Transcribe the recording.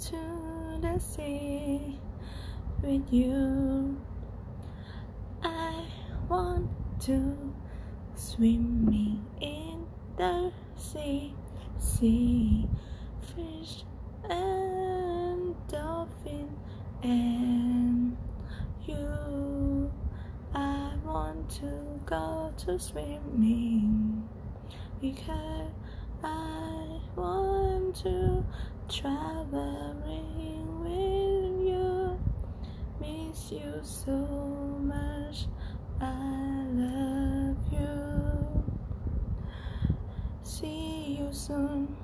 to the sea with you. I want to swimming in the sea, sea, fish and dolphin and you. I want to go to swimming because I to traveling with you. Miss you so much. I love you. See you soon.